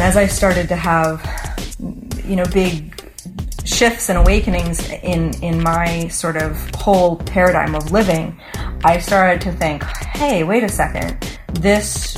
As I started to have, you know, big shifts and awakenings in in my sort of whole paradigm of living, I started to think, hey, wait a second, this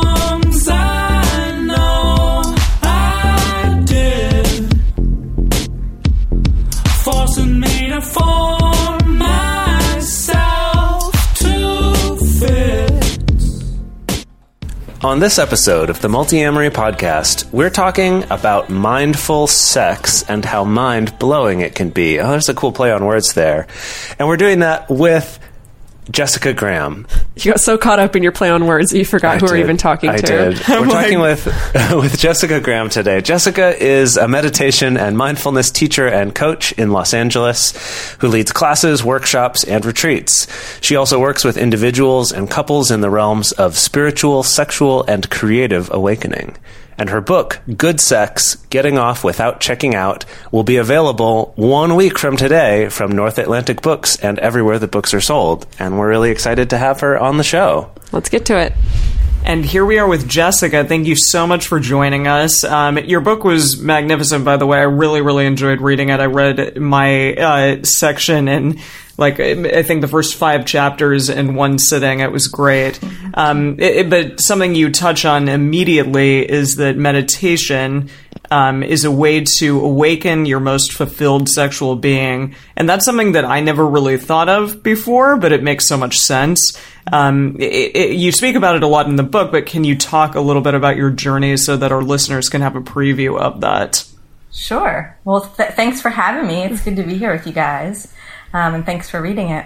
On this episode of the Multiamory Podcast, we're talking about mindful sex and how mind-blowing it can be. Oh, there's a cool play on words there. And we're doing that with Jessica Graham. You got so caught up in your play on words that you forgot I who we're even talking I to. did. We're talking with with Jessica Graham today. Jessica is a meditation and mindfulness teacher and coach in Los Angeles who leads classes, workshops, and retreats. She also works with individuals and couples in the realms of spiritual, sexual, and creative awakening. And her book, Good Sex Getting Off Without Checking Out, will be available one week from today from North Atlantic Books and everywhere that books are sold. And we're really excited to have her on the show. Let's get to it. And here we are with Jessica. Thank you so much for joining us. Um, your book was magnificent, by the way. I really, really enjoyed reading it. I read my uh, section in, like, I think the first five chapters in one sitting. It was great. Um, it, it- but something you touch on immediately is that meditation um, is a way to awaken your most fulfilled sexual being. And that's something that I never really thought of before, but it makes so much sense. Um, it, you speak about it a lot in the book, but can you talk a little bit about your journey so that our listeners can have a preview of that? Sure. Well, th- thanks for having me. It's good to be here with you guys, um, and thanks for reading it.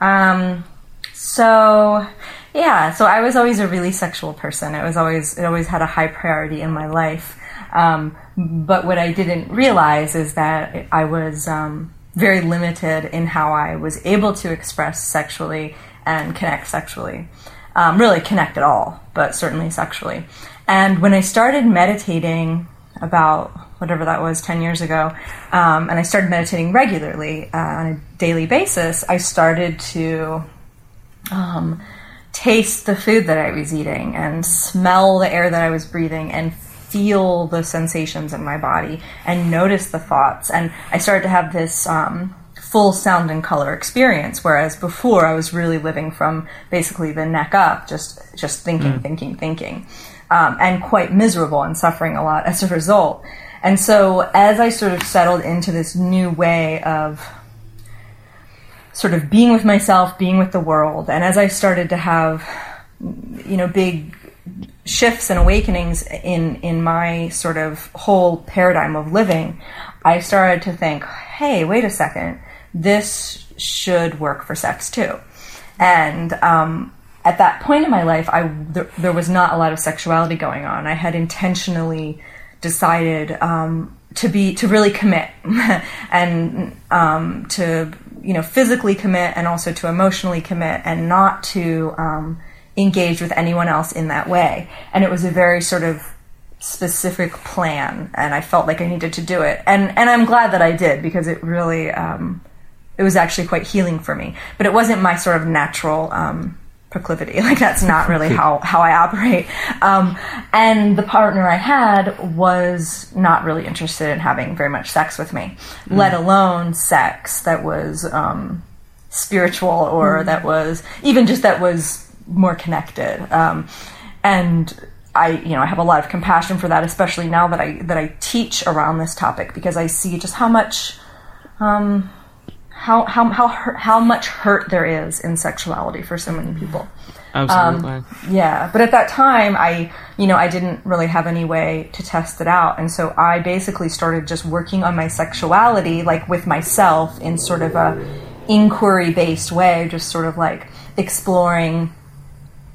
Um, so, yeah. So I was always a really sexual person. It was always it always had a high priority in my life. Um, but what I didn't realize is that I was um, very limited in how I was able to express sexually and connect sexually. Um, really connect at all, but certainly sexually. And when I started meditating about whatever that was 10 years ago um, and i started meditating regularly uh, on a daily basis i started to um, taste the food that i was eating and smell the air that i was breathing and feel the sensations in my body and notice the thoughts and i started to have this um, full sound and color experience whereas before i was really living from basically the neck up just just thinking thinking thinking um, and quite miserable and suffering a lot as a result. And so, as I sort of settled into this new way of sort of being with myself, being with the world, and as I started to have, you know, big shifts and awakenings in in my sort of whole paradigm of living, I started to think, hey, wait a second, this should work for sex too. And um, at that point in my life, I there, there was not a lot of sexuality going on. I had intentionally decided um, to be to really commit and um, to you know physically commit and also to emotionally commit and not to um, engage with anyone else in that way. And it was a very sort of specific plan, and I felt like I needed to do it. And and I'm glad that I did because it really um, it was actually quite healing for me. But it wasn't my sort of natural um, proclivity. Like that's not really how how I operate. Um, and the partner I had was not really interested in having very much sex with me, let alone sex that was um, spiritual or that was even just that was more connected. Um, and I, you know, I have a lot of compassion for that, especially now that I that I teach around this topic because I see just how much um, how how how how much hurt there is in sexuality for so many people. Oh, Absolutely. Um, yeah, but at that time, I, you know, I didn't really have any way to test it out, and so I basically started just working on my sexuality, like with myself, in sort of a inquiry-based way, just sort of like exploring,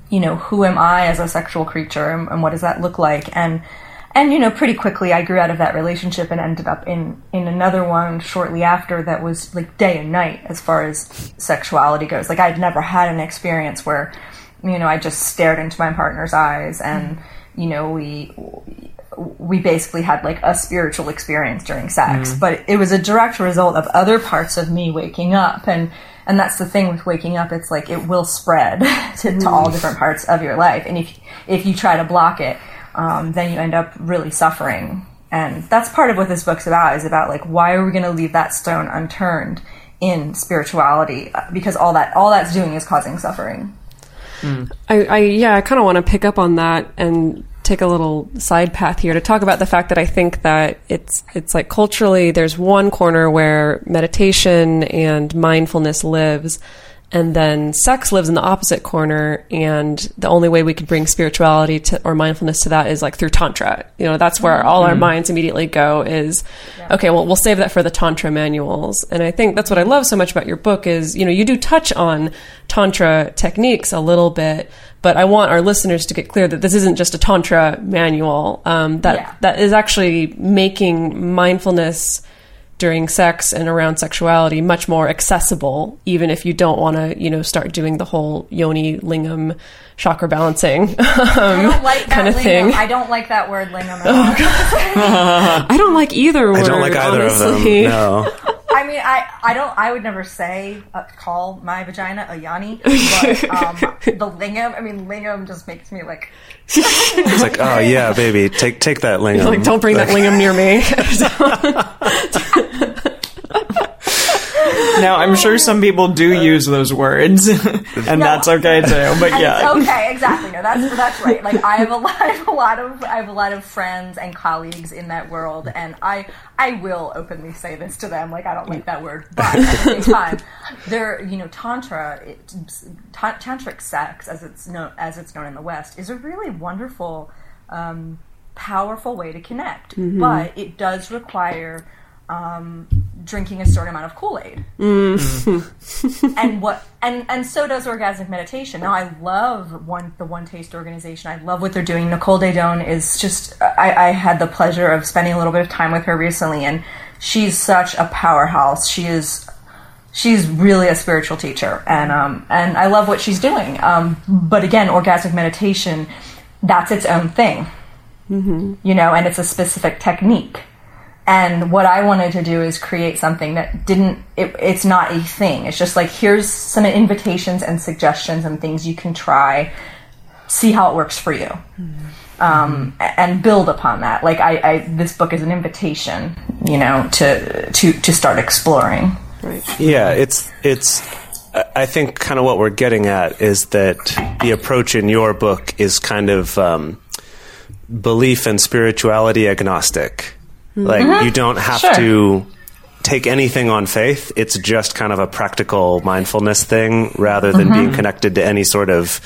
you know, who am I as a sexual creature, and, and what does that look like, and and you know, pretty quickly, I grew out of that relationship and ended up in in another one shortly after that was like day and night as far as sexuality goes. Like I'd never had an experience where, you know, I just stared into my partner's eyes and mm-hmm. you know we we basically had like a spiritual experience during sex, mm-hmm. but it was a direct result of other parts of me waking up. And and that's the thing with waking up it's like it will spread to, to all different parts of your life. And if if you try to block it um, then you end up really suffering. And that's part of what this book's about is about like why are we going to leave that stone unturned in spirituality? Because all that all that's doing is causing suffering. I, I yeah, I kind of want to pick up on that and take a little side path here to talk about the fact that I think that it's it's like culturally there's one corner where meditation and mindfulness lives and then sex lives in the opposite corner and the only way we could bring spirituality to or mindfulness to that is like through tantra. You know that's where all our minds immediately go is okay well we'll save that for the tantra manuals. And i think that's what i love so much about your book is you know you do touch on tantra techniques a little bit but i want our listeners to get clear that this isn't just a tantra manual um, that Yeah. that is actually making mindfulness during sex and around sexuality much more accessible, even if you don't want to, you know, start doing the whole yoni lingam chakra balancing um, like kind of lingam. thing. I don't like that word lingam at all. I don't like either word. I don't like either honestly. of them. No. I mean, I, I don't. I would never say uh, call my vagina a yanni, but um, the lingam. I mean, lingam just makes me like. It's like, oh yeah, baby, take take that lingam. Like, don't bring that lingam near me. Now, I'm sure some people do use those words, and that's okay too. But And yeah, it's okay, exactly. No, that's that's right. Like I have a lot, I have a lot of, I have a lot of friends and colleagues in that world, and I, I will openly say this to them. Like I don't like that word, but at the same time, there, you know, tantra, it, ta- tantric sex, as it's known, as it's known in the West, is a really wonderful, um, powerful way to connect. But it does require. Um, drinking a certain amount of Kool Aid, and what and and so does orgasmic meditation. Now i love one the OneTaste organization. I love what they're doing. Nicole Daedone is just I, I had the pleasure of spending a little bit of time with her recently and she's such a powerhouse. She is she's really a spiritual teacher and um and i love what she's doing. Um but again orgasmic meditation that's its own thing. You know and it's a specific technique and what I wanted to do is create something that didn't, it, it's not a thing. It's just like, here's some invitations and suggestions and things you can try, see how it works for you. Um, and build upon that. Like I, I, this book is an invitation, you know, to, to, to start exploring. Yeah, it's it's. I- I think kind of what we're getting at is that the approach in your book is kind of um, belief and spirituality agnostic. Mm-hmm. Like uh-huh. you don't have Sure. to take anything on faith. It's just kind of a practical mindfulness thing rather than being mm-hmm. connected to any sort of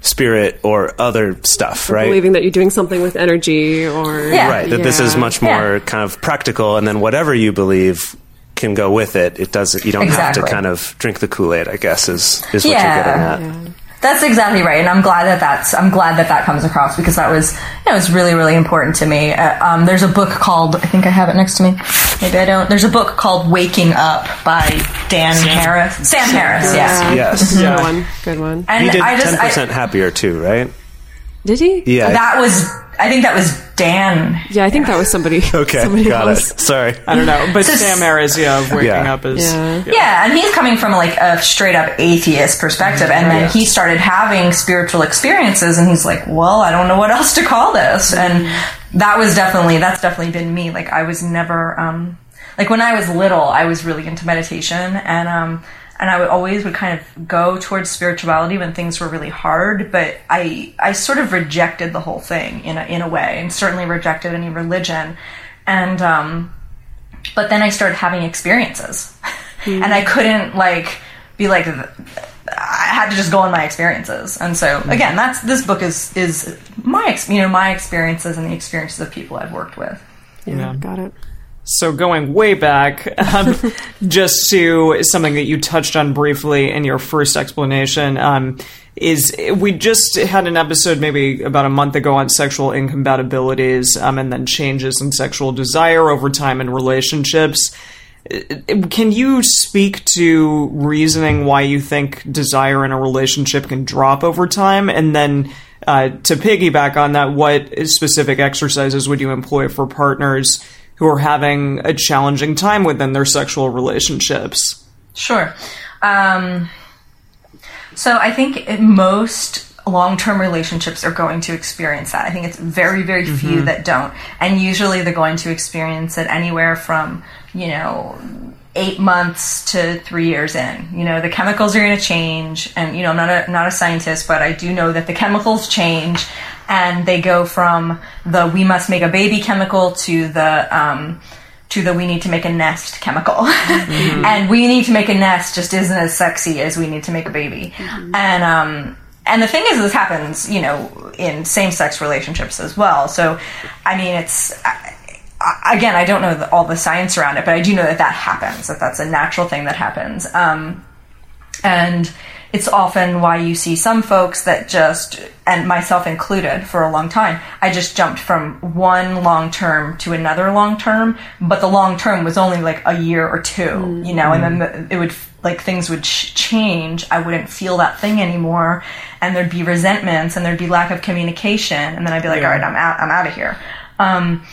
spirit or other stuff, right? Believing that you're doing something with energy or Yeah. Right, that this is much more Yeah. kind of practical, and then whatever you believe can go with it. It doesn't, You don't have to kind of drink the Kool Aid. I guess is is what Yeah. you're getting at. That's exactly right, and I'm glad that that's I'm glad that that comes across because that was you know, it was really really important to me. Uh, um, there's a book called I think I have it next to me. Maybe I don't. There's a book called Waking Up by Dan Harris. Sam Harris, yes. Yes, Good Yeah. one. Good one. And he did I just ten I, percent happier too, right? Did he? Yeah. that was I think that was Dan. Yeah, I think that was somebody. okay, somebody got else. it. Sorry. I don't know. But So- Sam Harris, yeah, waking Yeah. up is Yeah. Yeah, and he's coming from like a straight up atheist perspective, and then he started having spiritual experiences, and he's like, "Well, I don't know what else to call this," and that was definitely that's definitely been me. Like I was never um, like when I was little, I was really into meditation, and um, and I would always would kind of go towards spirituality when things were really hard, but I I sort of rejected the whole thing in a in a way, and certainly rejected any religion, and um, but then I started having experiences, and I couldn't like be like I had to just go on my experiences, and so again, that's this book is is my you know my experiences and the experiences of people I've worked with. Yeah, got it. So going way back, um, just to something that you touched on briefly in your first explanation, um, is we just had an episode maybe about a month ago on sexual incompatibilities um, and then changes in sexual desire over time in relationships. Can you speak to reasoning why you think desire in a relationship can drop over time? And then uh, to piggyback on that, what specific exercises would you employ for partners who are having a challenging time within their sexual relationships? Sure. Um, so I think most long-term relationships are going to experience that. I think it's very, very few that don't, and usually they're going to experience it anywhere from you know eight months to three years in. You know the chemicals are going to change, and you know I'm not a not a scientist, but I do know that the chemicals change, and they go from the we must make a baby chemical to the um, to the we need to make a nest chemical. and we need to make a nest just isn't as sexy as we need to make a baby. And um and the thing is this happens, you know, in same-sex relationships as well. So I mean it's again, I don't know the, all the science around it, but I do know that that happens, that that's a natural thing that happens. Um and it's often why you see some folks that just and myself included for a long time i just jumped from one long term to another long term but the long term was only like a year or two you know and then the, it would like things would ch- change. I wouldn't feel that thing anymore and there'd be resentments and there'd be lack of communication and then i'd be like all right i'm out i'm out of here. Um,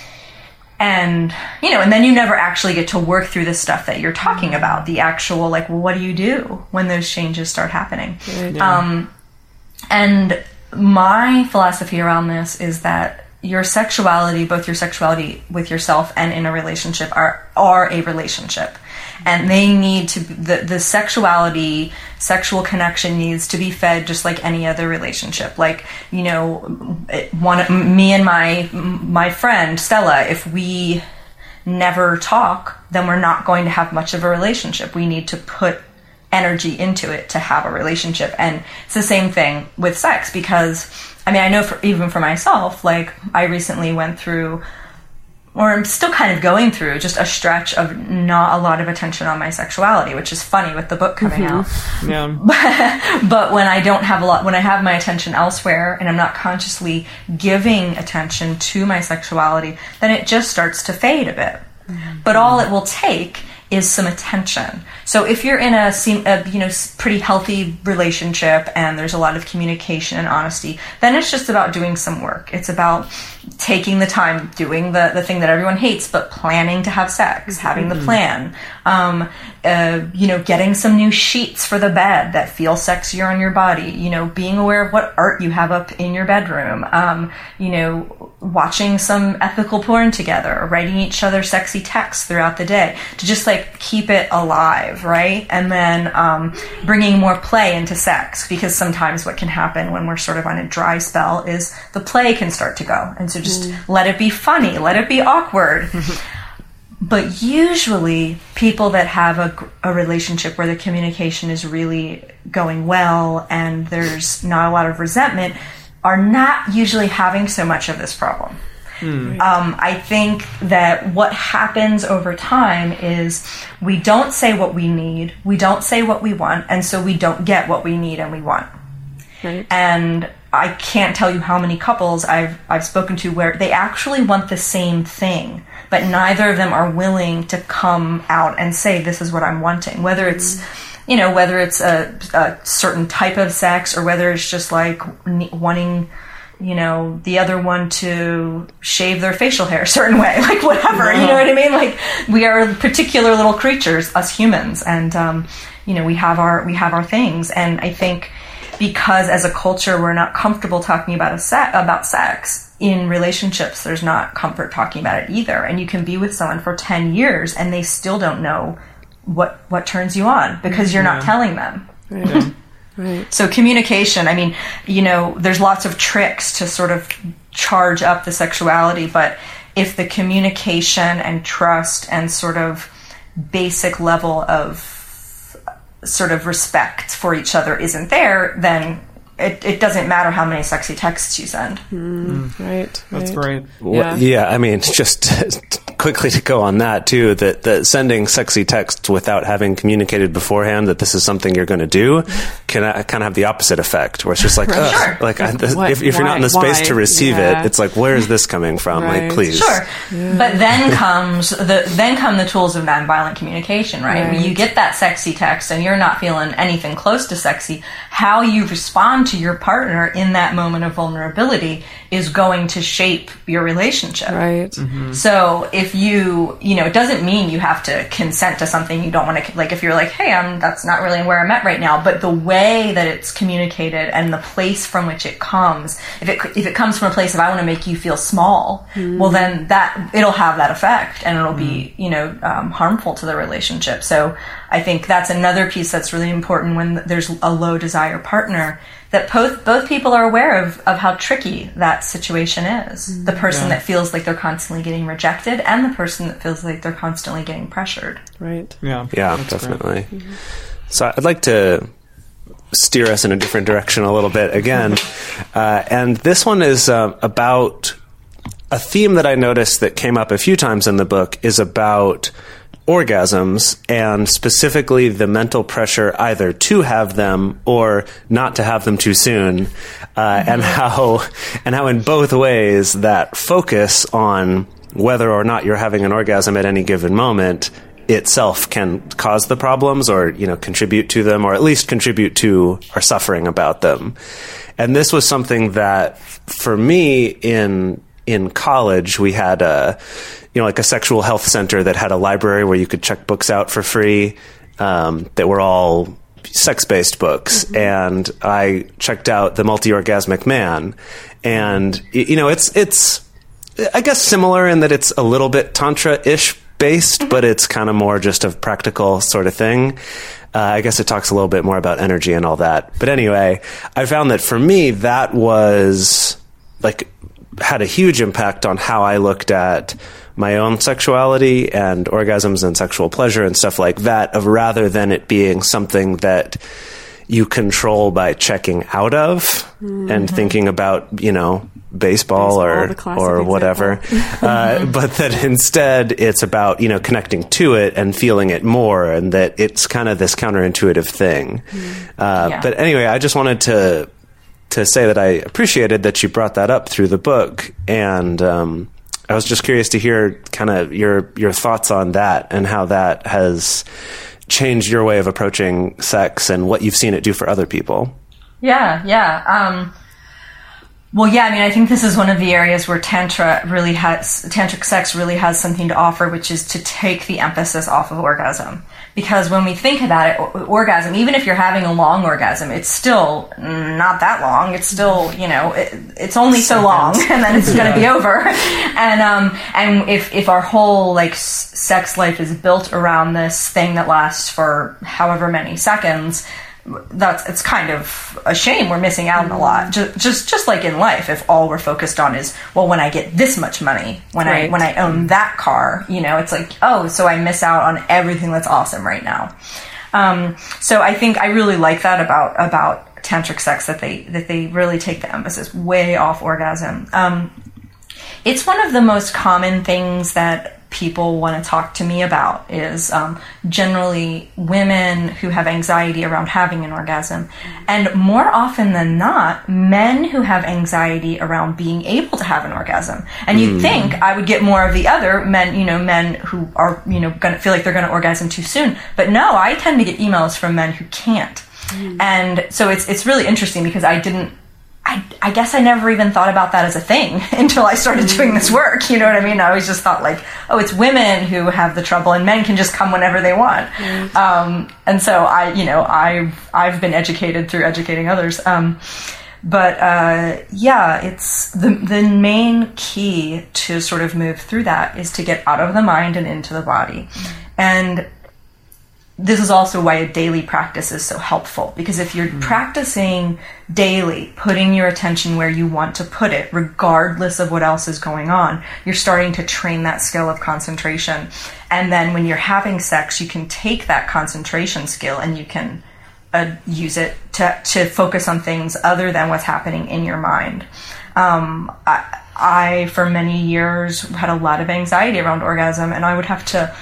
and you know and then you never actually get to work through the stuff that you're talking about the actual like well, what do you do when those changes start happening? Um, and my philosophy around this is that your sexuality both your sexuality with yourself and in a relationship are are a relationship and they need to the, the sexuality sexual connection needs to be fed just like any other relationship. Like you know one me and my my friend stella if we never talk then we're not going to have much of a relationship. We need to put energy into it to have a relationship. And it's the same thing with sex because i mean i know for even for myself like i recently went through or I'm still kind of going through just a stretch of not a lot of attention on my sexuality, which is funny with the book coming mm-hmm. out. Yeah. But when I don't have a lot, when I have my attention elsewhere and I'm not consciously giving attention to my sexuality, then it just starts to fade a bit. Mm-hmm. But all it will take is some attention. So if you're in a, a you know pretty healthy relationship and there's a lot of communication and honesty, then it's just about doing some work. It's about taking the time, doing the, the thing that everyone hates, but planning to have sex, having the plan, um, uh, you know, getting some new sheets for the bed that feel sexier on your body, you know, being aware of what art you have up in your bedroom, um, you know, watching some ethical porn together, writing each other sexy texts throughout the day to just like keep it alive, right? And then um, bringing more play into sex because sometimes what can happen when we're sort of on a dry spell is the play can start to go. And so just let it be funny, let it be awkward. But usually, people that have a, a relationship where the communication is really going well and there's not a lot of resentment are not usually having so much of this problem. Um, I think that what happens over time is we don't say what we need, we don't say what we want, and so we don't get what we need and we want Right. and I can't tell you how many couples I've I've spoken to where they actually want the same thing, but neither of them are willing to come out and say this is what I'm wanting. Whether it's you know whether it's a, a certain type of sex or whether it's just like wanting you know the other one to shave their facial hair a certain way like whatever you know what i mean? Like we are particular little creatures us humans and um, you know we have our we have our things. And i think because as a culture we're not comfortable talking about a se- about sex. In relationships there's not comfort talking about it either. And you can be with someone for 10 years and they still don't know what what turns you on because you're not telling them. Right. right. so communication, I mean, you know, there's lots of tricks to sort of charge up the sexuality, but if the communication and trust and sort of basic level of sort of respect for each other isn't there, then it, it doesn't matter how many sexy texts you send. Mm. Mm. Right. That's right. great. What- Yeah. yeah, I mean, just quickly to go on that too. That that sending sexy texts without having communicated beforehand that this is something you're going to do can uh, kind of have the opposite effect, where it's just like, ugh, Sure. like I, this, if, if you're not in the why- space to receive Yeah. it, it's like, where is this coming from? Right. Like, please, Sure, but then comes the then come the tools of nonviolent communication, right? When you get that sexy text and you're not feeling anything close to sexy, how you respond to your partner in that moment of vulnerability is going to shape your relationship. Right. So if you, you know, it doesn't mean you have to consent to something you don't want to, like if you're like, hey, I'm, that's not really where I'm at right now, but the way that it's communicated and the place from which it comes, if it, if it comes from a place of I want to make you feel small, well then that, it'll have that effect and it'll be, you know, um, harmful to the relationship. So I think that's another piece that's really important when there's a low desire partner that both both people are aware of, of how tricky that situation is. The person that feels like they're constantly getting rejected and the person that feels like they're constantly getting pressured. Right. Yeah, Yeah, That's great. definitely. So I'd like to steer us in a different direction a little bit again. Uh, and this one is uh, about a theme that I noticed that came up a few times in the book is about orgasms and specifically the mental pressure either to have them or not to have them too soon uh, and how and how in both ways that focus on whether or not you're having an orgasm at any given moment itself can cause the problems or you know contribute to them or at least contribute to our suffering about them. And this was something that for me in in college we had a you know like a sexual health center that had a library where you could check books out for free um, that were all sex based books and I checked out the multi orgasmic man and you know it's it's I guess similar in that it's a little bit tantra ish based, but it's kind of more just a practical sort of thing. Uh, I guess it talks a little bit more about energy and all that. But anyway, I found that for me, that was like had a huge impact on how I looked at my own sexuality and orgasms and sexual pleasure and stuff like that, of rather than it being something that you control by checking out of and thinking about, you know, baseball, Baseball, or or whatever. uh, but that instead it's about, you know, connecting to it and feeling it more and that it's kind of this counterintuitive thing. Uh, Yeah. But anyway, I just wanted to to say that I appreciated that you brought that up through the book and um, I was just curious to hear kind of your your thoughts on that and how that has changed your way of approaching sex and what you've seen it do for other people. Yeah, yeah. Um, well, yeah. I mean, I think this is one of the areas where tantra really has tantric sex really has something to offer, which is to take the emphasis off of orgasm. Because when we think about it, orgasm, even if you're having a long orgasm, it's still not that long. It's still, you know, it, it's only so long, and then it's going to be over. And um, and if if our whole like sex life is built around this thing that lasts for however many seconds, that's it's kind of a shame we're missing out on a lot. Just, just just like in life if all we're focused on is well when i get this much money when i when i own that car you know it's like oh so i miss out on everything that's awesome right now. Um, so i think i really like that about about tantric sex that they that they really take the emphasis way off orgasm. Um, it's one of the most common things that people want to talk to me about is um, generally women who have anxiety around having an orgasm. And more often than not men who have anxiety around being able to have an orgasm. And you'd think i would get more of the other men you know men who are you know going to feel like they're going to orgasm too soon. But no i tend to get emails from men who can't. And so it's it's really interesting because i didn't I, I guess I never even thought about that as a thing until I started doing this work. You know what I mean? I always just thought like, oh, it's women who have the trouble, and men can just come whenever they want. Um, and so I, you know, I've I've been educated through educating others. Um, but uh, yeah, it's the the main key to sort of move through that is to get out of the mind and into the body, and this is also why a daily practice is so helpful. Because if you're practicing daily putting your attention where you want to put it regardless of what else is going on you're starting to train that skill of concentration. And then when you're having sex you can take that concentration skill and you can uh, use it to, to focus on things other than what's happening in your mind. Um, I, I, for many years, had a lot of anxiety around orgasm, and I would have to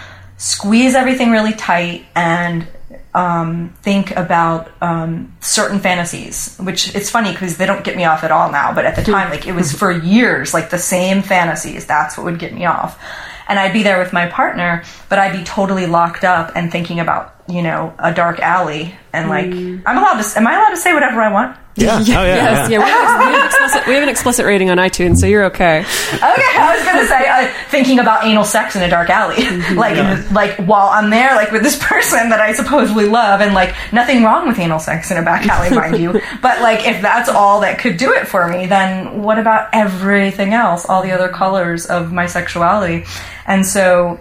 squeeze everything really tight and um, think about um, certain fantasies, which it's funny because they don't get me off at all now. But at the time, like it was for years, like the same fantasies. That's what would get me off. And I'd be there with my partner, but I'd be totally locked up and thinking about, you know, a dark alley. And like, I'm allowed to, am I allowed to say whatever I want? Yeah. Oh, yeah. yes, yeah. we, have, we, have an explicit, we have an explicit rating on iTunes, so you're okay. Okay, I was gonna say uh, thinking about anal sex in a dark alley, like like while I'm there, like with this person that I supposedly love, and like nothing wrong with anal sex in a back alley, mind you, but like if that's all that could do it for me, then what about everything else, all the other colors of my sexuality, and so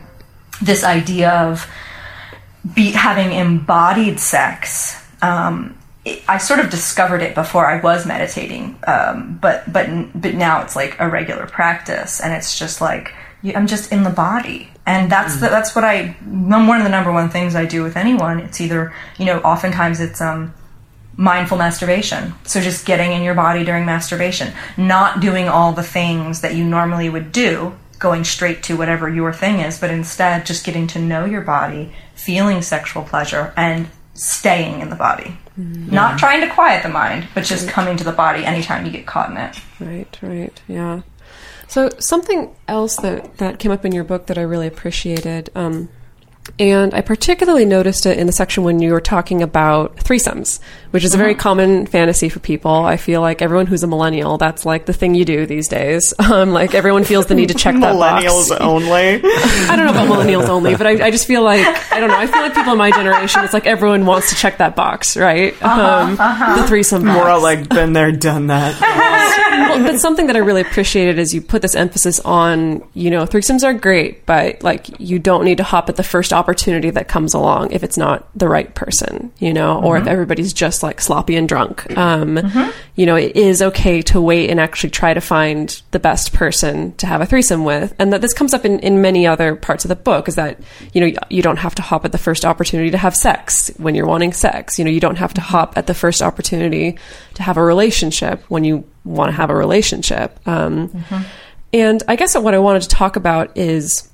this idea of be having embodied sex. Um, it, I sort of discovered it before I was meditating, um, but but but now it's like a regular practice, and it's just like you, I'm just in the body, and that's the, that's what I one of the number one things I do with anyone. It's either you know, oftentimes it's um, mindful masturbation, so just getting in your body during masturbation, not doing all the things that you normally would do, going straight to whatever your thing is, but instead just getting to know your body, feeling sexual pleasure, and staying in the body. Not trying to quiet the mind, but just coming to the body anytime you get caught in it. Right, right, yeah. So something else that that came up in your book that I really appreciated, um, and I particularly noticed it in the section when you were talking about threesomes, which is a very common fantasy for people. I feel like everyone who's a millennial, that's like the thing you do these days. Um, like everyone feels the need to check that box. Millennials only. I don't know about millennials only, but I, I just feel like I don't know. I feel like people in my generation, it's like everyone wants to check that box, right? um, The threesome box. We're like, been there, done that. well, but something that I really appreciated is you put this emphasis on, you know, threesomes are great, but like you don't need to hop at the first opportunity that comes along if it's not the right person, you know, or if everybody's just like sloppy and drunk. Um, You know, it is okay to wait and actually try to find the best person to have a threesome with, and that this comes up in, in many other parts of the book. Is that you know you don't have to hop at the first opportunity to have sex when you're wanting sex. You know, you don't have to hop at the first opportunity to have a relationship when you want to have a relationship. Um, And I guess what I wanted to talk about is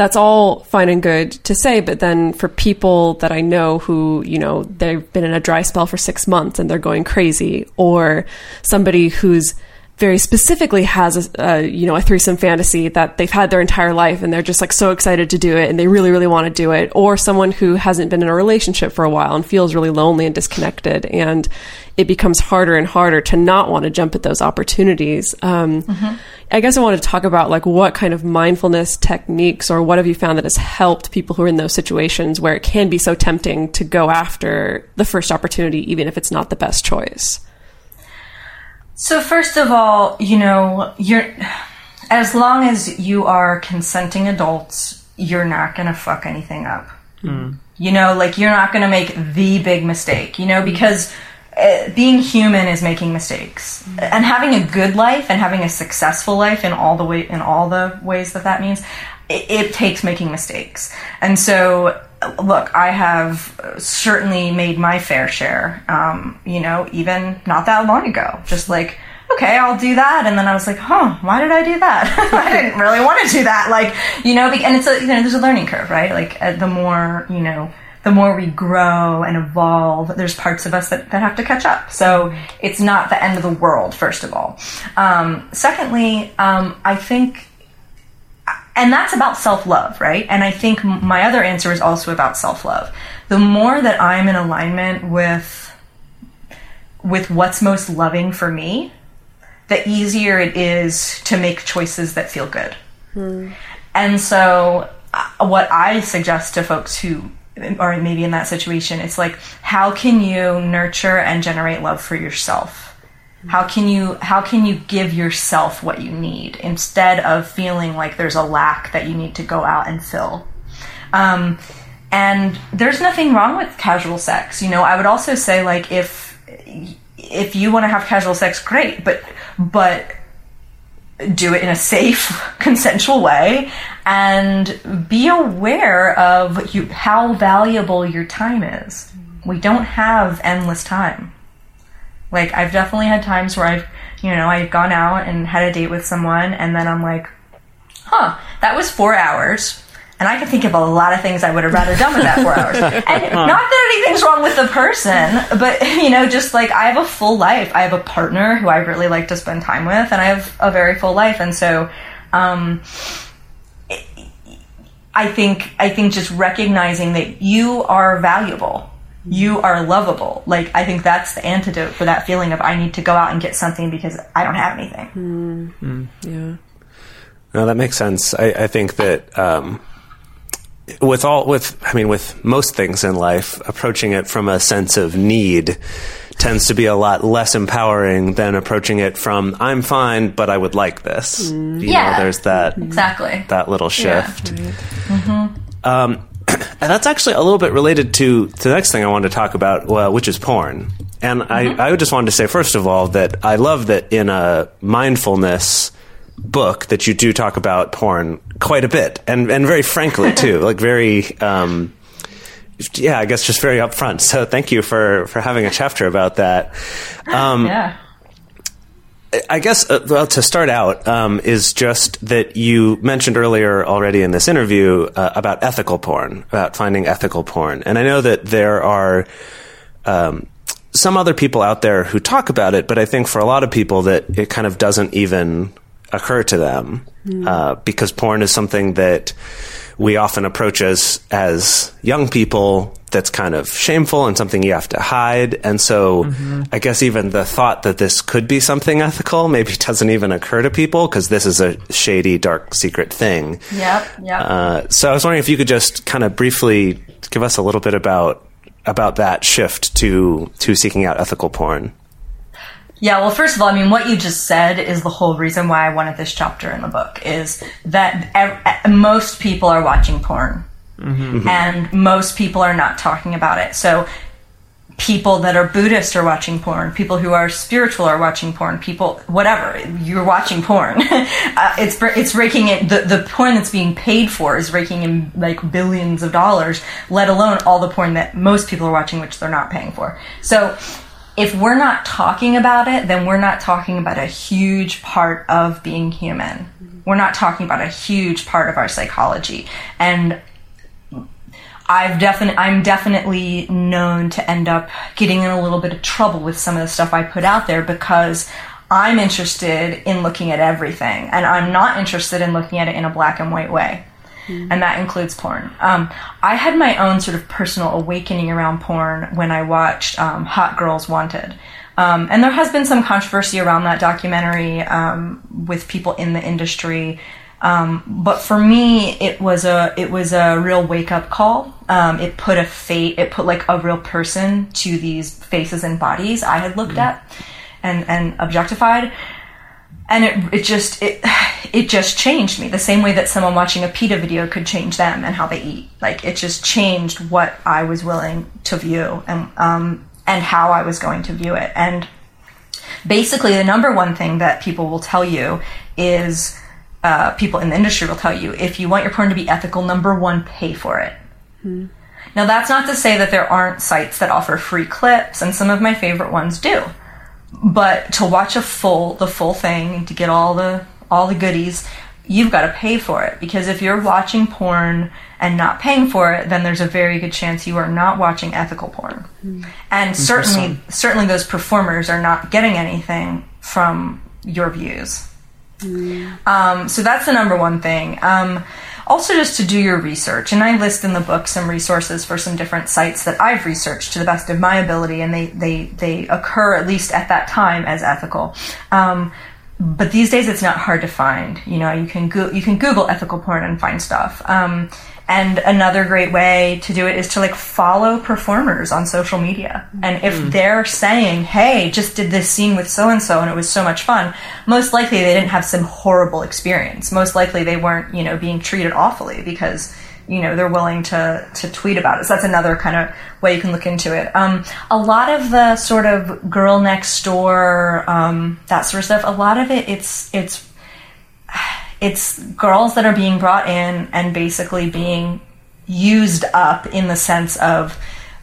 that's all fine and good to say, but then for people that I know who, you know, they've been in a dry spell for six months and they're going crazy, or somebody who's very specifically has a, a you know a threesome fantasy that they've had their entire life and they're just like so excited to do it and they really really want to do it or someone who hasn't been in a relationship for a while and feels really lonely and disconnected and it becomes harder and harder to not want to jump at those opportunities. Um, mm-hmm. i guess i wanted to talk about like what kind of mindfulness techniques or what have you found that has helped people who are in those situations where it can be so tempting to go after the first opportunity even if it's not the best choice? So first of all, you know, you're as long as you are consenting adults, you're not going to fuck anything up. Mm. You know, like you're not going to make the big mistake, you know, mm. because uh, being human is making mistakes. And having a good life and having a successful life in all the way in all the ways that that means, it, it takes making mistakes. And so look, I have certainly made my fair share. Um, you know, even not that long ago, just like, okay, I'll do that, and then I was like, huh, why did I do that? I didn't really want to do that. Like, you know, and it's a you know, there's a learning curve, right? Like, uh, the more you know. The more we grow and evolve, there's parts of us that, that have to catch up. So it's not the end of the world, first of all. Um, secondly, um, I think and that's about self love, right? And I think my other answer is also about self love. The more that I'm in alignment with with what's most loving for me, the easier it is to make choices that feel good. And so, uh, what I suggest to folks who are maybe in that situation, it's like, how can you nurture and generate love for yourself? How can you how can you give yourself what you need instead of feeling like there's a lack that you need to go out and fill? Um, and there's nothing wrong with casual sex. You know, I would also say like if if you want to have casual sex, great, but but do it in a safe, consensual way, and be aware of you, how valuable your time is. We don't have endless time. Like I've definitely had times where I've You know, I've gone out and had a date with someone, and then I'm like, huh, that was four hours. And I can think of a lot of things I would have rather done with that four hours. And not that anything's wrong with the person, but, you know, just like I have a full life. I have a partner who I really like to spend time with, and I have a very full life. And so, um, I think I think just recognizing that you are valuable, you are lovable. Like I think that's the antidote for that feeling of I need to go out and get something because I don't have anything. Yeah. No, that makes sense. I, I think that um, with all with I mean with most things in life, approaching it from a sense of need tends to be a lot less empowering than approaching it from I'm fine, but I would like this. You Yeah. know, there's that Exactly. that little shift. Um, and that's actually a little bit related to, to the next thing I wanted to talk about, well, which is porn. And I, I just wanted to say, first of all, that I love that in a mindfulness book that you do talk about porn quite a bit, and, and very frankly, too. like, very. Um, yeah, I guess just very upfront. So thank you for, for having a chapter about that. Um, Yeah. I guess, uh, well, to start out, um, is just that you mentioned earlier already in this interview uh, about ethical porn, about finding ethical porn. And I know that there are um, some other people out there who talk about it, but I think for a lot of people that it kind of doesn't even occur to them uh, because porn is something that we often approach as as young people that's kind of shameful and something you have to hide and so i guess even the thought that this could be something ethical maybe doesn't even occur to people because this is a shady dark secret thing Yep. Yep. uh, so i was wondering if you could just kind of briefly give us a little bit about about that shift to to seeking out ethical porn Yeah, well, first of all, I mean, what you just said is the whole reason why I wanted this chapter in the book is that ev- most people are watching porn. And most people are not talking about it. So, people that are Buddhist are watching porn. People who are spiritual are watching porn. People, whatever, you're watching porn. uh, it's it's raking in the the porn that's being paid for is raking in like billions of dollars. Let alone all the porn that most people are watching, which they're not paying for. So if we're not talking about it, then we're not talking about a huge part of being human. We're not talking about a huge part of our psychology. And I've definitely I'm definitely known to end up getting in a little bit of trouble with some of the stuff I put out there because I'm interested in looking at everything and I'm not interested in looking at it in a black and white way. And that includes porn. Um, I had my own sort of personal awakening around porn when I watched um, Hot Girls Wanted. Um, and there has been some controversy around that documentary um, with people in the industry. Um, but for me, it was a it was a real wake up call. Um, it put a fate, it put like a real person to these faces and bodies I had looked at and and objectified, and it it just it it just changed me the same way that someone watching a PETA video could change them and how they eat. Like it just changed what I was willing to view and um and how I was going to view it. And basically the number one thing that people will tell you is uh, people in the industry will tell you if you want your porn to be ethical number one pay for it. Now that's not to say that there aren't sites that offer free clips and some of my favorite ones do but to watch a full the full thing and to get all the all the goodies you've got to pay for it. Because if you're watching porn and not paying for it then there's a very good chance you are not watching ethical porn. And certainly certainly those performers are not getting anything from your views. Um, so that's the number one thing. Um, also just to do your research. And i list in the book some resources for some different sites that i've researched to the best of my ability and they they, they occur at least at that time as ethical. Um, but these days it's not hard to find. You know you can go- you can google ethical porn and find stuff. Um, and another great way to do it is to like follow performers on social media and if they're saying hey just did this scene with so and so and it was so much fun most likely they didn't have some horrible experience most likely they weren't you know being treated awfully because you know they're willing to to tweet about it. So that's another kind of way you can look into it. Um, a lot of the sort of girl next door, um, that sort of stuff. A lot of it, it's it's it's girls that are being brought in and basically being used up in the sense of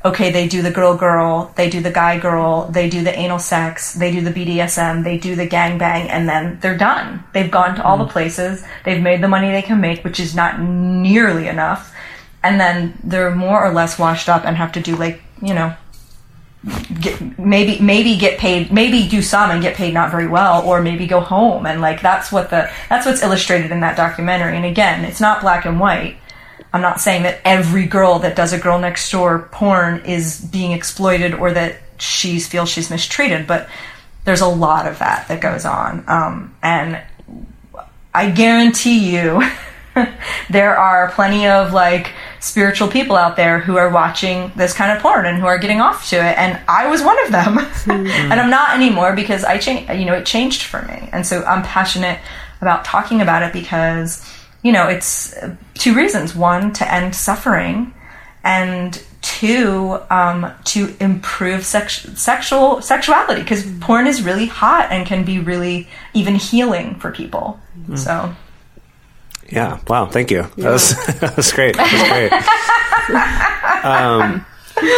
okay, they do the girl girl, they do the guy girl, they do the anal sex, they do the BDSM, they do the gangbang, and then they're done. They've gone to all the mm. places, they've made the money they can make, which is not nearly enough, and then they're more or less washed up and have to do like, you know, get, maybe maybe get paid maybe do some and get paid not very well or maybe go home. And like that's what the that's what's illustrated in that documentary. And again it's not black and white. I'm not saying that every girl that does a girl next door porn is being exploited or that she feels she's mistreated but there's a lot of that that goes on. Um, and i guarantee you there are plenty of like spiritual people out there who are watching this kind of porn and who are getting off to it and i was one of them. And i'm not anymore because i changed you know it changed for me. And so i'm passionate about talking about it because you know it's uh, two reasons. One to end suffering and two um, to improve sex- sexual sexuality because porn is really hot and can be really even healing for people. So Yeah. Wow. Thank you. That was that was great. That was great. um,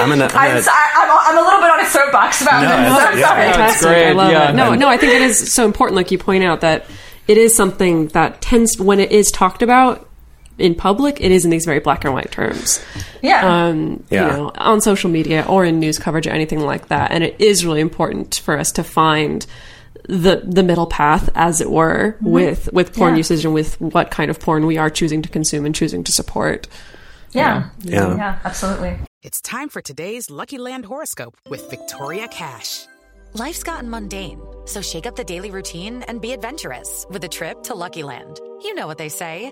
I'm gonna. I'm I'm, gonna so- I, I'm, I'm a little bit on a soapbox about No, this. I'm yeah. sorry. Fantastic. great, I love yeah. it. No, no, I think it is so important, like you point out, that it is something that tends, when it is talked about in public, it is in these very black and white terms. Yeah. Um, Yeah. You know, on social media or in news coverage or anything like that. And it is really important for us to find the the middle path, as it were, mm-hmm. with with porn Yeah. usage and with what kind of porn we are choosing to consume and choosing to support. yeah. Yeah. Yeah, absolutely. It's time for today's Lucky Land horoscope with Victoria Cash. Life's gotten mundane, so shake up the daily routine and be adventurous with a trip to Lucky Land. You know what they say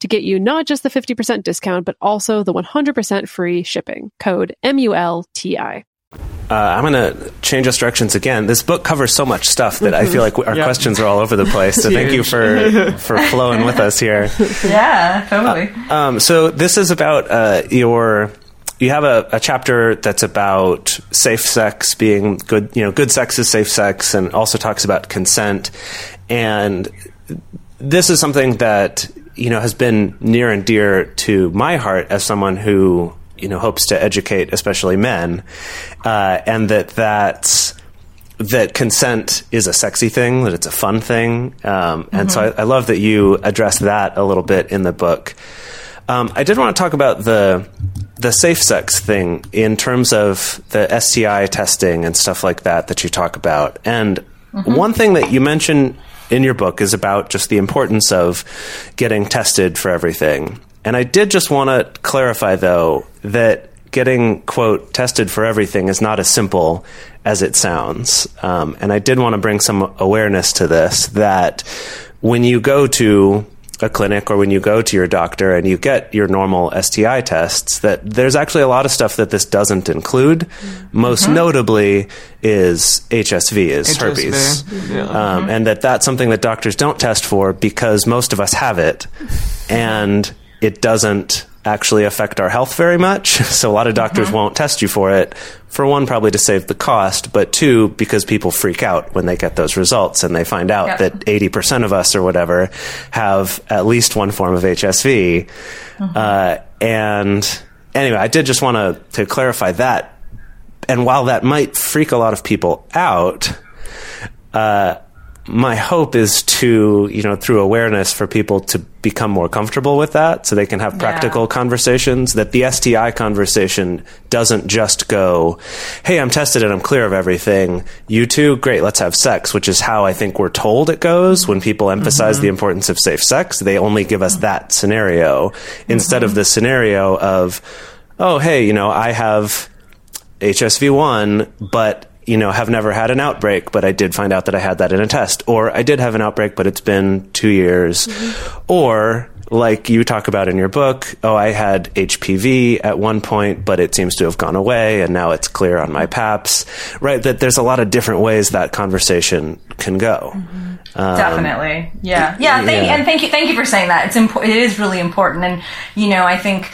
to get you not just the 50% discount, but also the 100% free shipping. Code M-U-L-T-I. Uh, I'm going to change us directions again. This book covers so much stuff that I feel like our Yep. questions are all over the place. So thank you for for flowing with us here. Yeah, totally. Um, so this is about uh, your. You have a, a chapter that's about safe sex being good. You know, good sex is safe sex, and also talks about consent. And this is something that you know has been near and dear to my heart as someone who you know hopes to educate, especially men, uh, and that that's that consent is a sexy thing, that it's a fun thing, um, and so I, I love that you address that a little bit in the book. Um, I did want to talk about the the safe sex thing in terms of the STI testing and stuff like that that you talk about. And one thing that you mention in your book is about just the importance of getting tested for everything. And I did just want to clarify though that getting quote tested for everything is not as simple as it sounds. Um, and I did want to bring some awareness to this that when you go to a clinic or when you go to your doctor and you get your normal STI tests that there's actually a lot of stuff that this doesn't include. Most notably is HSV, is HSV, herpes, yeah. um, and that that's something that doctors don't test for because most of us have it, and it doesn't actually affect our health very much. So a lot of doctors won't test you for it. For one, probably to save the cost, but two, because people freak out when they get those results and they find out Yep. that 80% of us or whatever have at least one form of HSV. Uh, and anyway, I did just want to, to clarify that. And while that might freak a lot of people out, uh, my hope is to, you know, through awareness for people to become more comfortable with that so they can have practical Yeah. conversations. That the STI conversation doesn't just go, hey, I'm tested and I'm clear of everything. You too? Great, let's have sex, which is how I think we're told it goes when people emphasize mm-hmm. the importance of safe sex. They only give us that scenario mm-hmm. instead of the scenario of, oh, hey, you know, I have HSV1, but you know, have never had an outbreak, but I did find out that I had that in a test. Or I did have an outbreak, but it's been two years. Or like you talk about in your book, oh, I had HPV at one point, but it seems to have gone away and now it's clear on my PAPS, right? That there's a lot of different ways that conversation can go. Um, Definitely, yeah, yeah. Thank, yeah. And thank you, thank you for saying that. It's important. It is really important, and you know, I think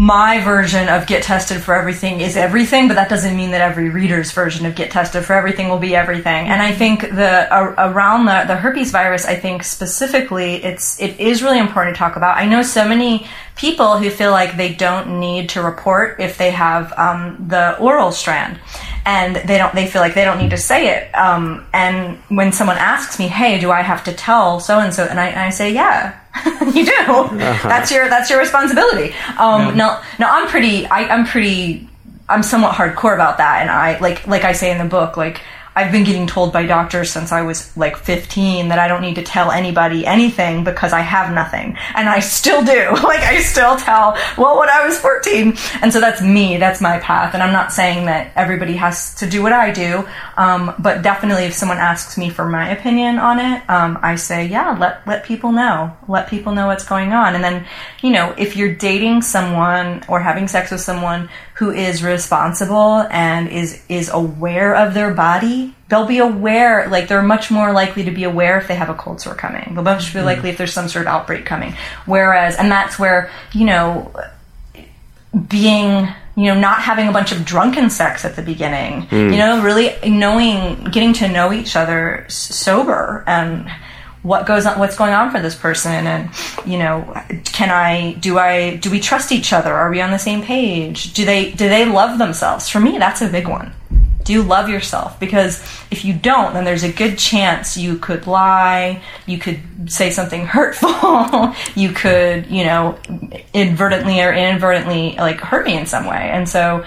my version of get tested for everything is everything, but that doesn't mean that every reader's version of get tested for everything will be everything. And I think the a, around the the herpes virus, I think specifically, it's it is really important to talk about. I know so many people who feel like they don't need to report if they have um, the oral strand and they don't they feel like they don't need to say it um, and when someone asks me hey do i have to tell so and so and I, I say yeah you do. That's your that's your responsibility. Um, no no i'm pretty I, i'm pretty i'm somewhat hardcore about that and i like like i say in the book like I've been getting told by doctors since I was like 15 that I don't need to tell anybody anything because I have nothing. And I still do. Like, I still tell, well, when I was 14. And so that's me. That's my path. And I'm not saying that everybody has to do what I do. Um, but definitely if someone asks me for my opinion on it, um, I say, yeah, let, let people know. Let people know what's going on. And then, you know, if you're dating someone or having sex with someone who is responsible and is is aware of their body they'll be aware like they're much more likely to be aware if they have a cold sore coming. They'll much be mm-hmm. likely if there's some sort of outbreak coming. Whereas and that's where you know being you know not having a bunch of drunken sex at the beginning you mm. know really knowing getting to know each other sober and what goes on what's going on for this person and you know can i do i do we trust each other? Are we on the same page? Do they do they love themselves? For me that's a big one. Do you love yourself? Because if you don't then there's a good chance you could lie you could say something hurtful you could you know inadvertently or inadvertently like hurt me in some way. And so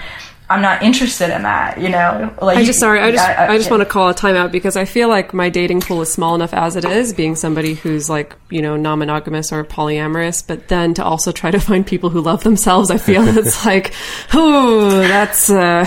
i'm not interested in that you know like I just sorry. I just I, just want to call a timeout because I feel like my dating pool is small enough as it is, being somebody who's like you know non-monogamous or polyamorous. But then to also try to find people who love themselves, I feel it's like, oh, that's. Uh,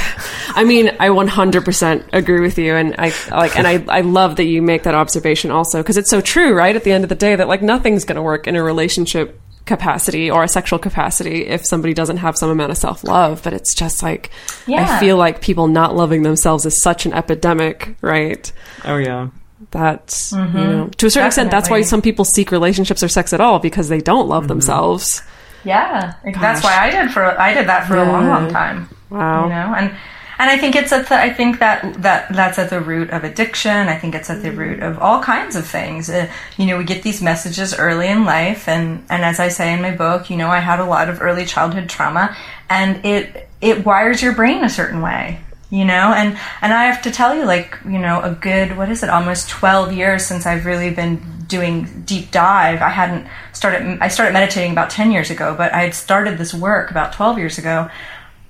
I mean, I 100% agree with you, and I like, and I I love that you make that observation also because it's so true, right? At the end of the day, that like nothing's going to work in a relationship capacity or a sexual capacity if somebody doesn't have some amount of self-love but it's just like i feel like people not loving themselves is such an epidemic right? Oh yeah. that you mm-hmm. know to a certain extent that's why some people seek relationships or sex at all because they don't love mm-hmm. themselves. Yeah, that's why I did for I did that for a long, long time. Wow. you know, and and I think it's at the, I think that that that's at the root of addiction. I think it's at the root of all kinds of things. Uh, you know, we get these messages early in life, and and as I say in my book, you know, I had a lot of early childhood trauma, and it it wires your brain a certain way. You know, and and I have to tell you, like, you know, a good what is it, almost twelve years since I've really been doing deep dive. I hadn't started. I started meditating about ten years ago, but I had started this work about twelve years ago.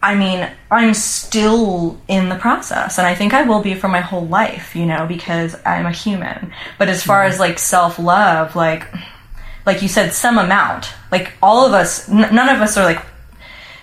I mean, I'm still in the process, and I think I will be for my whole life, you know, because I'm a human. But as far as like self love, like, like you said, some amount, like all of us, n- none of us are like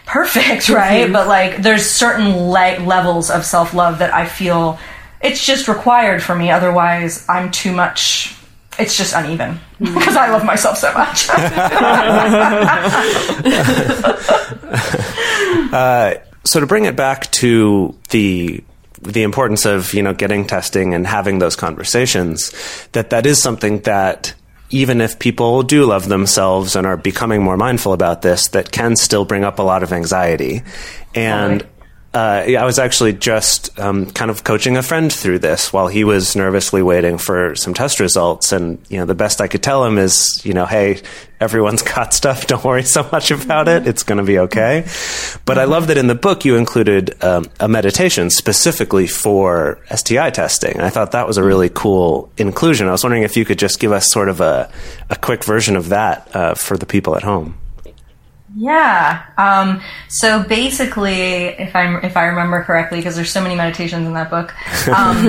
perfect, right? But like, there's certain le- levels of self love that I feel it's just required for me. Otherwise, I'm too much it's just uneven mm. because I love myself so much. Uh, so to bring it back to the the importance of you know getting testing and having those conversations that that is something that even if people do love themselves and are becoming more mindful about this that can still bring up a lot of anxiety. And uh, I was actually just um, kind of coaching a friend through this while he was nervously waiting for some test results. And, you know, the best I could tell him is, you know, hey, everyone's got stuff. Don't worry so much about it. It's going to be okay. But I love that in the book you included um, a meditation specifically for STI testing. I thought that was a really cool inclusion. I was wondering if you could just give us sort of a, a quick version of that uh, for the people at home. Yeah. Um, so basically, if I if I remember correctly, because there's so many meditations in that book, um,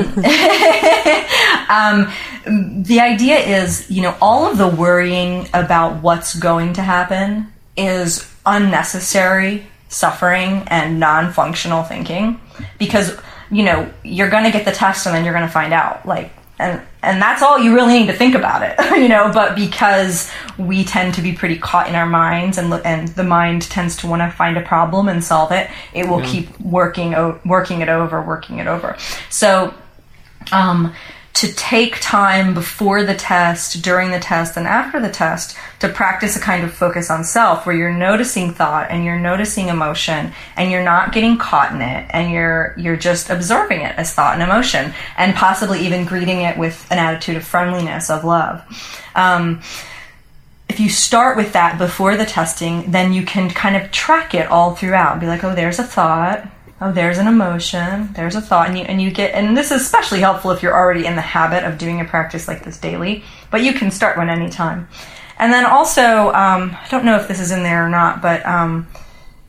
um, the idea is, you know, all of the worrying about what's going to happen is unnecessary suffering and non-functional thinking, because you know you're going to get the test and then you're going to find out, like and and that's all you really need to think about it you know but because we tend to be pretty caught in our minds and look- and the mind tends to want to find a problem and solve it it will keep working o- working it over working it over. So um, to take time before the test, during the test, and after the test to practice a kind of focus on self where you're noticing thought and you're noticing emotion and you're not getting caught in it and you're you're just observing it as thought and emotion and possibly even greeting it with an attitude of friendliness of love. Um, if you start with that before the testing, then you can kind of track it all throughout. Be like, oh, there's a thought. Oh, there's an emotion. There's a thought, and you and you get. And this is especially helpful if you're already in the habit of doing a practice like this daily. But you can start one anytime. And then also, um, I don't know if this is in there or not, but um,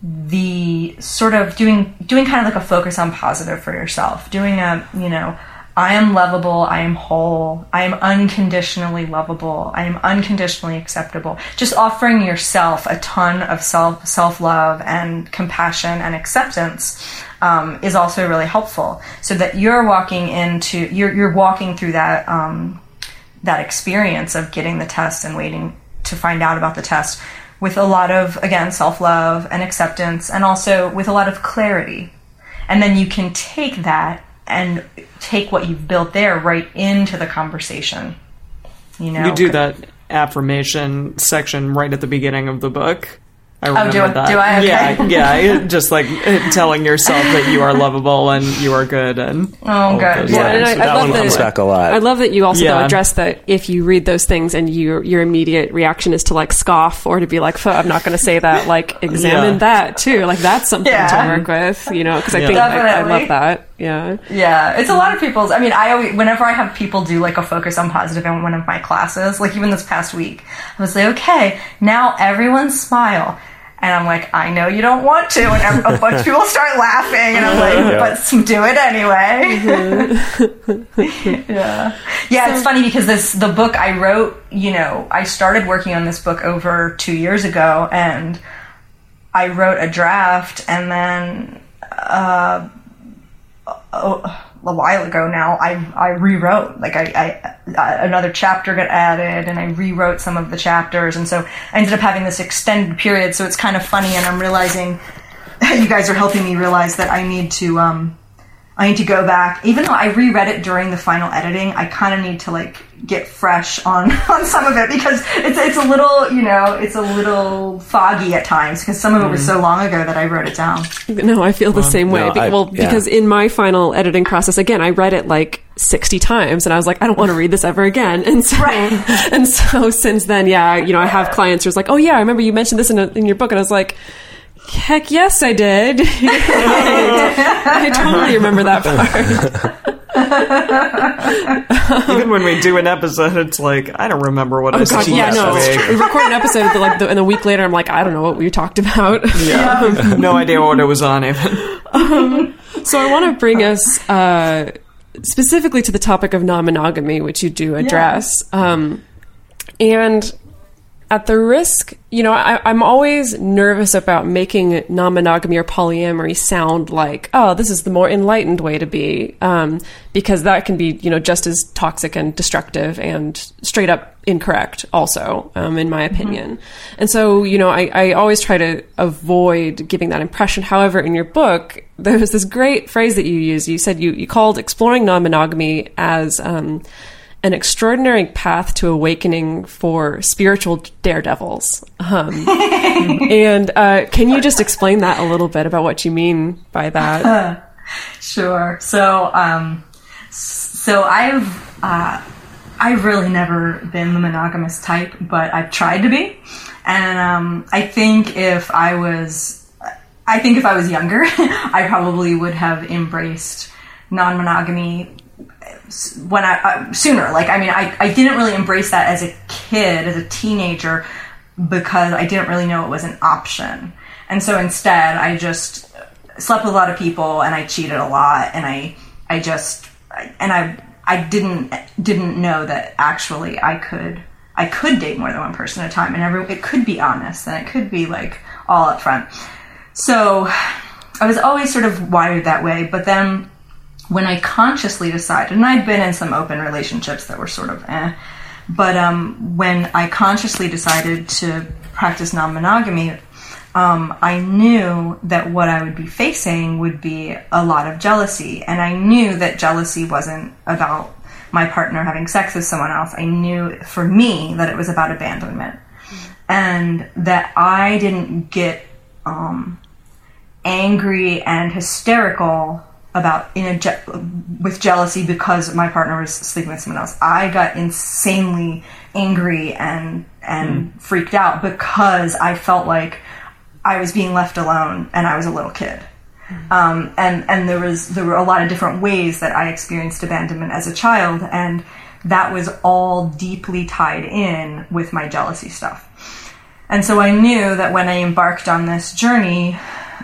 the sort of doing doing kind of like a focus on positive for yourself. Doing a you know I am lovable, I am whole, I am unconditionally lovable, I am unconditionally acceptable. Just offering yourself a ton of self self love and compassion and acceptance um, is also really helpful. So that you're walking into you're you're walking through that um, that experience of getting the test and waiting to find out about the test with a lot of again self love and acceptance and also with a lot of clarity and then you can take that and take what you've built there right into the conversation. You know, You do that affirmation section right at the beginning of the book. I remember Oh, do I- that. do I? Okay. Yeah, yeah. Just like telling yourself that you are lovable and you are good and Oh, all good. those Yeah, and. I- I that love one comes back a lot. I love that you also Yeah. address that if you read those things and your your immediate reaction is to like scoff or to be like, "Fuck, I'm not going to say that. Like, examine Yeah. that too. Like, that's something Yeah. to work with, you know? Because I Yeah. think I, I love that. Yeah. Yeah, it's a lot of people's. I mean, I always, whenever I have people do like a focus on positive in one of my classes, like even this past week, I was like, okay, now everyone smile. And I'm like, I know you don't want to, and a bunch of people start laughing, and I'm like, but s- do it anyway. yeah, yeah. it's funny because this the book I wrote. You know, I started working on this book over two years ago, and I wrote a draft, and then uh, a while ago now, I I rewrote like I, I uh, another chapter got added, and I rewrote some of the chapters, and so I ended up having this extended period. So it's kind of funny, and I'm realizing you guys are helping me realize that I need to um I need to go back. Even though I reread it during the final editing, I kind of need to like get fresh on on some of it because it's it's a little you know it's a little foggy at times because some of it was mm. so long ago that I wrote it down. No, I feel the same way. no, Be- I- well, yeah. because in my final editing process, again, I read it like 60 times and I was like, I don't want to read this ever again. And so, Right. and so since then, yeah, you know, I have clients who's like, oh yeah, I remember you mentioned this in, a, in your book. And I was like, heck yes, I did. I totally remember that part. Even when we do an episode, it's like I don't remember what I Oh said god, yeah, last no. week. We record an episode, but like, the, and a week later, I'm like, I don't know what we talked about. Yeah, no idea what it was on even. So I want to bring us uh, specifically to the topic of non-monogamy, which you do address. Um, and at the risk, you know, I, I'm always nervous about making non monogamy or polyamory sound like, oh, this is the more enlightened way to be, um, because that can be, you know, just as toxic and destructive and straight up incorrect, also, um, in my opinion. And so, you know, I, I always try to avoid giving that impression. However, in your book, there was this great phrase that you used. You said you, you called exploring non monogamy as, um, an extraordinary path to awakening for spiritual daredevils. Um, and uh, can you just explain that a little bit about what you mean by that? Sure. So, um, so I've uh, I've really never been the monogamous type, but I've tried to be, and um, I think if I was, I think if I was younger, I probably would have embraced non-monogamy when I uh, sooner. Like, I mean, I, I didn't really embrace that as a kid, as a teenager, because I didn't really know it was an option. And so instead, I just slept with a lot of people and I cheated a lot and I I just and I I didn't didn't know that actually I could I could date more than one person at a time and every it could be honest and it could be like all up front. So I was always sort of wired that way, but then when I consciously decided, and I'd been in some open relationships that were sort of eh, but um, when I consciously decided to practice non monogamy, um, I knew that what I would be facing would be a lot of jealousy. And I knew that jealousy wasn't about my partner having sex with someone else. I knew for me that it was about abandonment. And that I didn't get um, angry and hysterical about in a je- with jealousy because my partner was sleeping with someone else. I got insanely angry and and freaked out because I felt like I was being left alone and I was a little kid. Um, and and there was there were a lot of different ways that I experienced abandonment as a child, and that was all deeply tied in with my jealousy stuff. And so I knew that when I embarked on this journey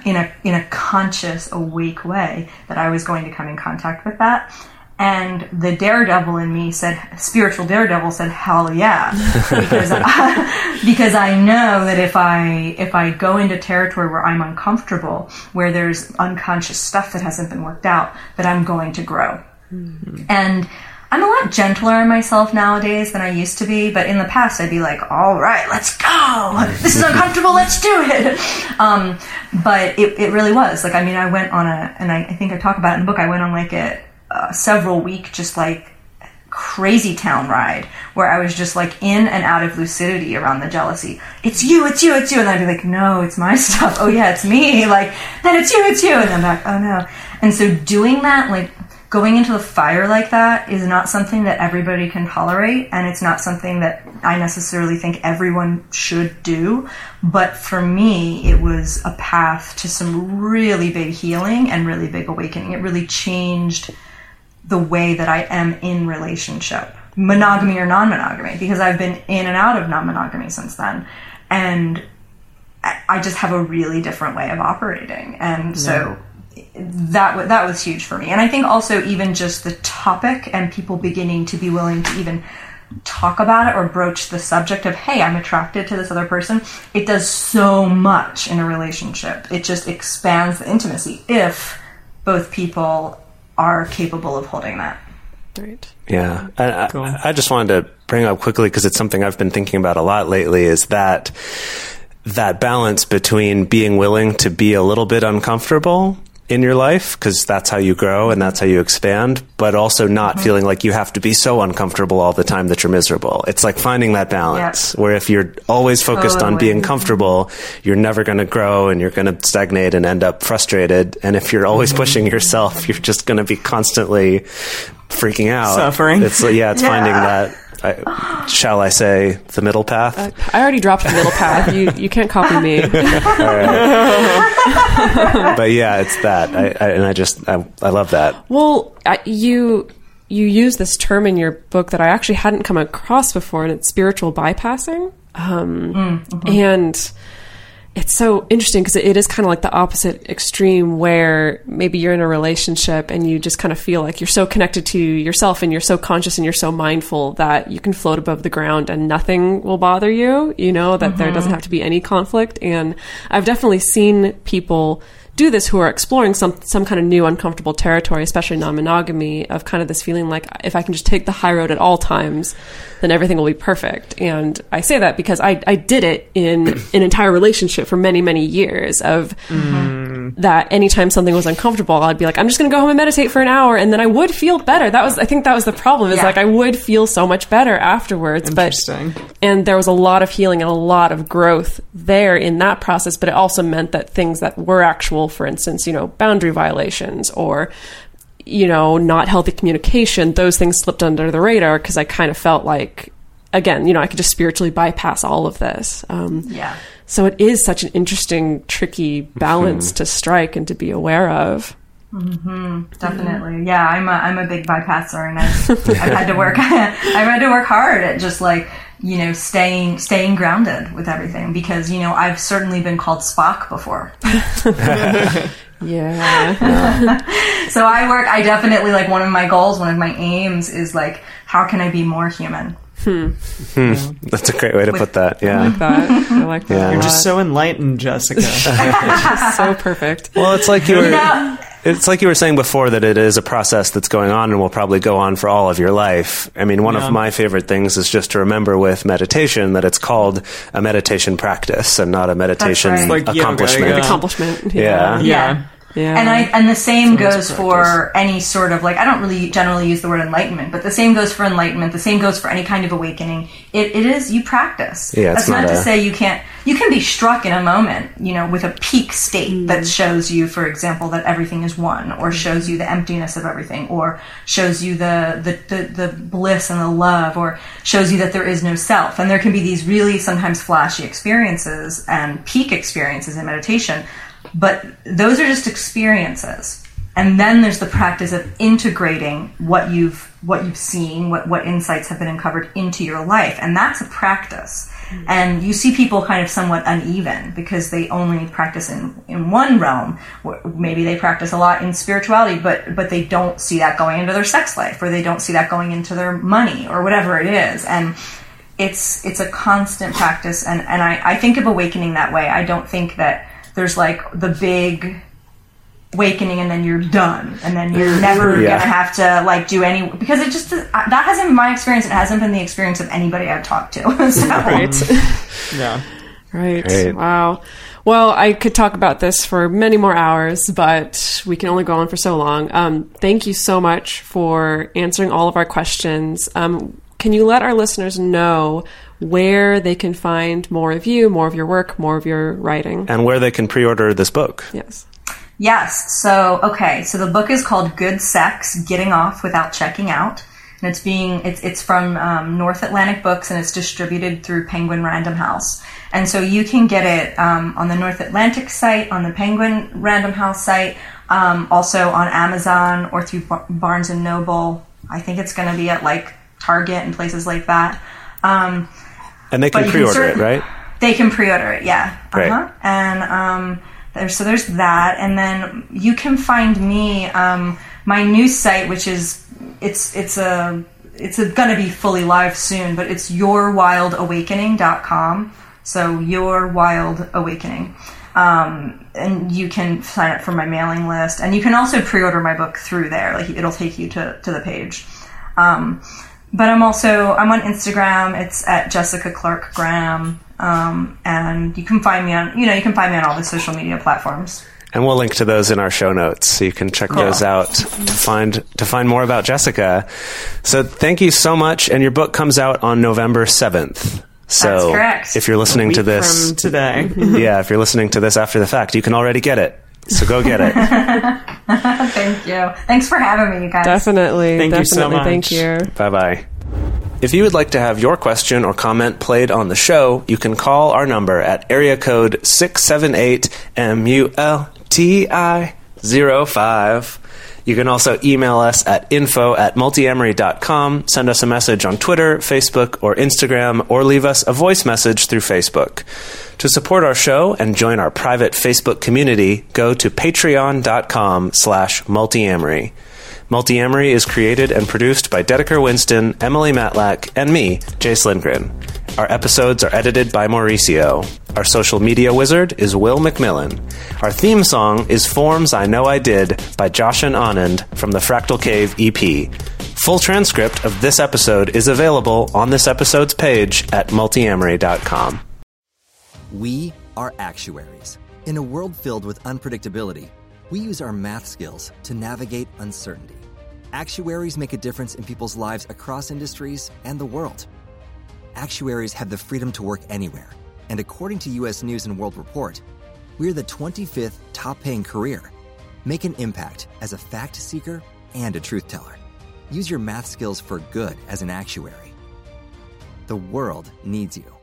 in a in a conscious, awake way, that I was going to come in contact with that. And the daredevil in me said, spiritual daredevil said, "Hell yeah," because I, because I know that if I if I go into territory where I'm uncomfortable, where there's unconscious stuff that hasn't been worked out, that I'm going to grow. Mm-hmm. And I'm a lot gentler on myself nowadays than I used to be, but in the past I'd be like, all right, let's go. This is uncomfortable, let's do it. Um, but it, it really was. Like, I mean, I went on a, and I, I think I talk about it in the book, I went on like a, a several week, just like crazy town ride where I was just like in and out of lucidity around the jealousy. It's you, it's you, it's you. And I'd be like, no, it's my stuff. Oh yeah, it's me. Like, then it's you, it's you. And I'm back, oh no. And so doing that, like, going into the fire like that is not something that everybody can tolerate and it's not something that I necessarily think everyone should do. But for me it was a path to some really big healing and really big awakening. It really changed the way that I am in relationship monogamy or non-monogamy because I've been in and out of non-monogamy since then. And I just have a really different way of operating. And so that wa- that was huge for me. And I think also even just the topic and people beginning to be willing to even talk about it or broach the subject of hey, I'm attracted to this other person. It does so much in a relationship. It just expands the intimacy if both people are capable of holding that. Right. Yeah, and I, I just wanted to bring up quickly because it's something I've been thinking about a lot lately. Is that that balance between being willing to be a little bit uncomfortable in your life because that's how you grow and that's how you expand, but also not mm-hmm. feeling like you have to be so uncomfortable all the time that you're miserable. It's like finding that balance where if you're always focused on being mm-hmm. comfortable, you're never going to grow and you're going to stagnate and end up frustrated. And if you're always mm-hmm. pushing yourself, you're just going to be constantly freaking out, Suffering. It's yeah, it's finding that. I, shall I say the middle path? Uh, I already dropped the middle path. You you can't copy me. but yeah, it's that, I, I, and I just I, I love that. Well, I, you you use this term in your book that I actually hadn't come across before, and it's spiritual bypassing. Um, mm, mm-hmm. And it's so interesting because it is kind of like the opposite extreme where maybe you're in a relationship and you just kind of feel like you're so connected to yourself and you're so conscious and you're so mindful that you can float above the ground and nothing will bother you, you know, that there doesn't mm-hmm. have to be any conflict. And I've definitely seen people do this who are exploring some some kind of new uncomfortable territory, especially non-monogamy, of kind of this feeling like if I can just take the high road at all times, then everything will be perfect. And I say that because I, I did it in an entire relationship for many many years of mm-hmm. that anytime something was uncomfortable, I'd be like, I'm just going to go home and meditate for an hour, and then I would feel better. That was I think that was the problem is Yeah. like I would feel so much better afterwards. But and there was a lot of healing and a lot of growth there in that process but it also meant that things that were actual for instance you know boundary violations or you know not healthy communication those things slipped under the radar because i kind of felt like again you know i could just spiritually bypass all of this um, Yeah. so it is such an interesting tricky balance to strike and to be aware of Definitely, yeah. I'm a I'm a big bypasser, and I've, I've had to work. I've had to work hard at just like you know staying staying grounded with everything because you know I've certainly been called Spock before. yeah So I work. I definitely like one of my goals, one of my aims is like how can I be more human? Hmm. Hmm. That's a great way to put that. Yeah. I like that i like that Yeah. You're just so enlightened, Jessica. so perfect Well, it's like you were. know- It's like you were saying before that it is a process that's going on and will probably go on for all of your life. I mean, one Yeah. of my favorite things is just to remember with meditation that it's called a meditation practice and not a meditation right. Like yoga, accomplishment. yeah. accomplishment Yeah. Yeah. Yeah And I and the same So it's goes a for any sort of like I don't really generally use the word enlightenment, but the same goes for enlightenment. The same goes for any kind of awakening. It, it is you practice. Yeah, That's not, not to say you can't. You can be struck in a moment, you know, with a peak state that mm. shows you, for example, that everything is one, or shows you the emptiness of everything, or shows you the the, the, the bliss and the love, or shows you that there is no self. And there can be these really sometimes flashy experiences and peak experiences in meditation but those are just experiences. And then there's the practice of integrating what you've what you've seen what what insights have been uncovered into your life. And that's a practice. Mm-hmm. And you see people kind of somewhat uneven because they only practice in in one realm. Maybe they practice a lot in spirituality but but they don't see that going into their sex life or they don't see that going into their money or whatever it is. And it's it's a constant practice. And and I, I think of awakening that way. I don't think that there's like the big awakening and then you're done and then you're never Yeah. gonna have to like do any because it just that hasn't been my experience it hasn't been the experience of anybody i've talked to so right yeah. Right. Great. Wow. Well, I could talk about this for many more hours, but we can only go on for so long. Um, thank you so much for answering all of our questions. Um, can you let our listeners know where they can find more of you, more of your work, more of your writing? and where they can pre-order this book. Yes. Yes. So okay. So the book is called Good Sex: Getting Off Without Checking Out, and it's being it's it's from um, North Atlantic Books, and it's distributed through Penguin Random House. And so you can get it um, on the North Atlantic site, on the Penguin Random House site, um, also on Amazon or through Bar- Barnes and Noble. I think it's going to be at like Target and places like that. Um, And they But can can pre-order it, right? they can pre-order it, yeah. Uh-huh. And um, there's so there's that, and then you can find me um, my new site, which is it's it's a it's a, gonna be fully live soon, but it's yourwildawakening.com. So your wild awakening. Um, and you can sign up for my mailing list, and you can also pre-order my book through there. Like it'll take you to to the page. Um, but I'm also I'm on Instagram. It's at Jessica Clark Graham, um, and you can find me on you know you can find me on all the social media platforms. And we'll link to those in our show notes, so you can check those out to find to find more about Jessica. So thank you so much, and your book comes out on November seventh. So That's correct. if you're listening to Week this, from today. yeah, if you're listening to this after the fact, you can already get it. So go get it. Thank you. Thanks for having me, you guys. Definitely. Thank you definitely. so Thank you. bye bye. If you would like to have your question or comment played on the show, you can call our number at area code 678 MULTI 05. You can also email us at info at multiamory.com, send us a message on Twitter, Facebook, or Instagram, or leave us a voice message through Facebook. To support our show and join our private Facebook community, go to patreon.com slash multiamory. Multiamory is created and produced by Dedeker Winston, Emily Matlack, and me, Jase Lindgren. Our episodes are edited by Mauricio. Our social media wizard is Will McMillan. Our theme song is Forms I Know I Did by Josh and Anand from the Fractal Cave EP. Full transcript of this episode is available on this episode's page at multiamory.com. We are actuaries. In a world filled with unpredictability, we use our math skills to navigate uncertainty. Actuaries make a difference in people's lives across industries and the world. Actuaries have the freedom to work anywhere, and according to US News and World Report, we're the 25th top paying career. Make an impact as a fact seeker and a truth teller. Use your math skills for good as an actuary. The world needs you.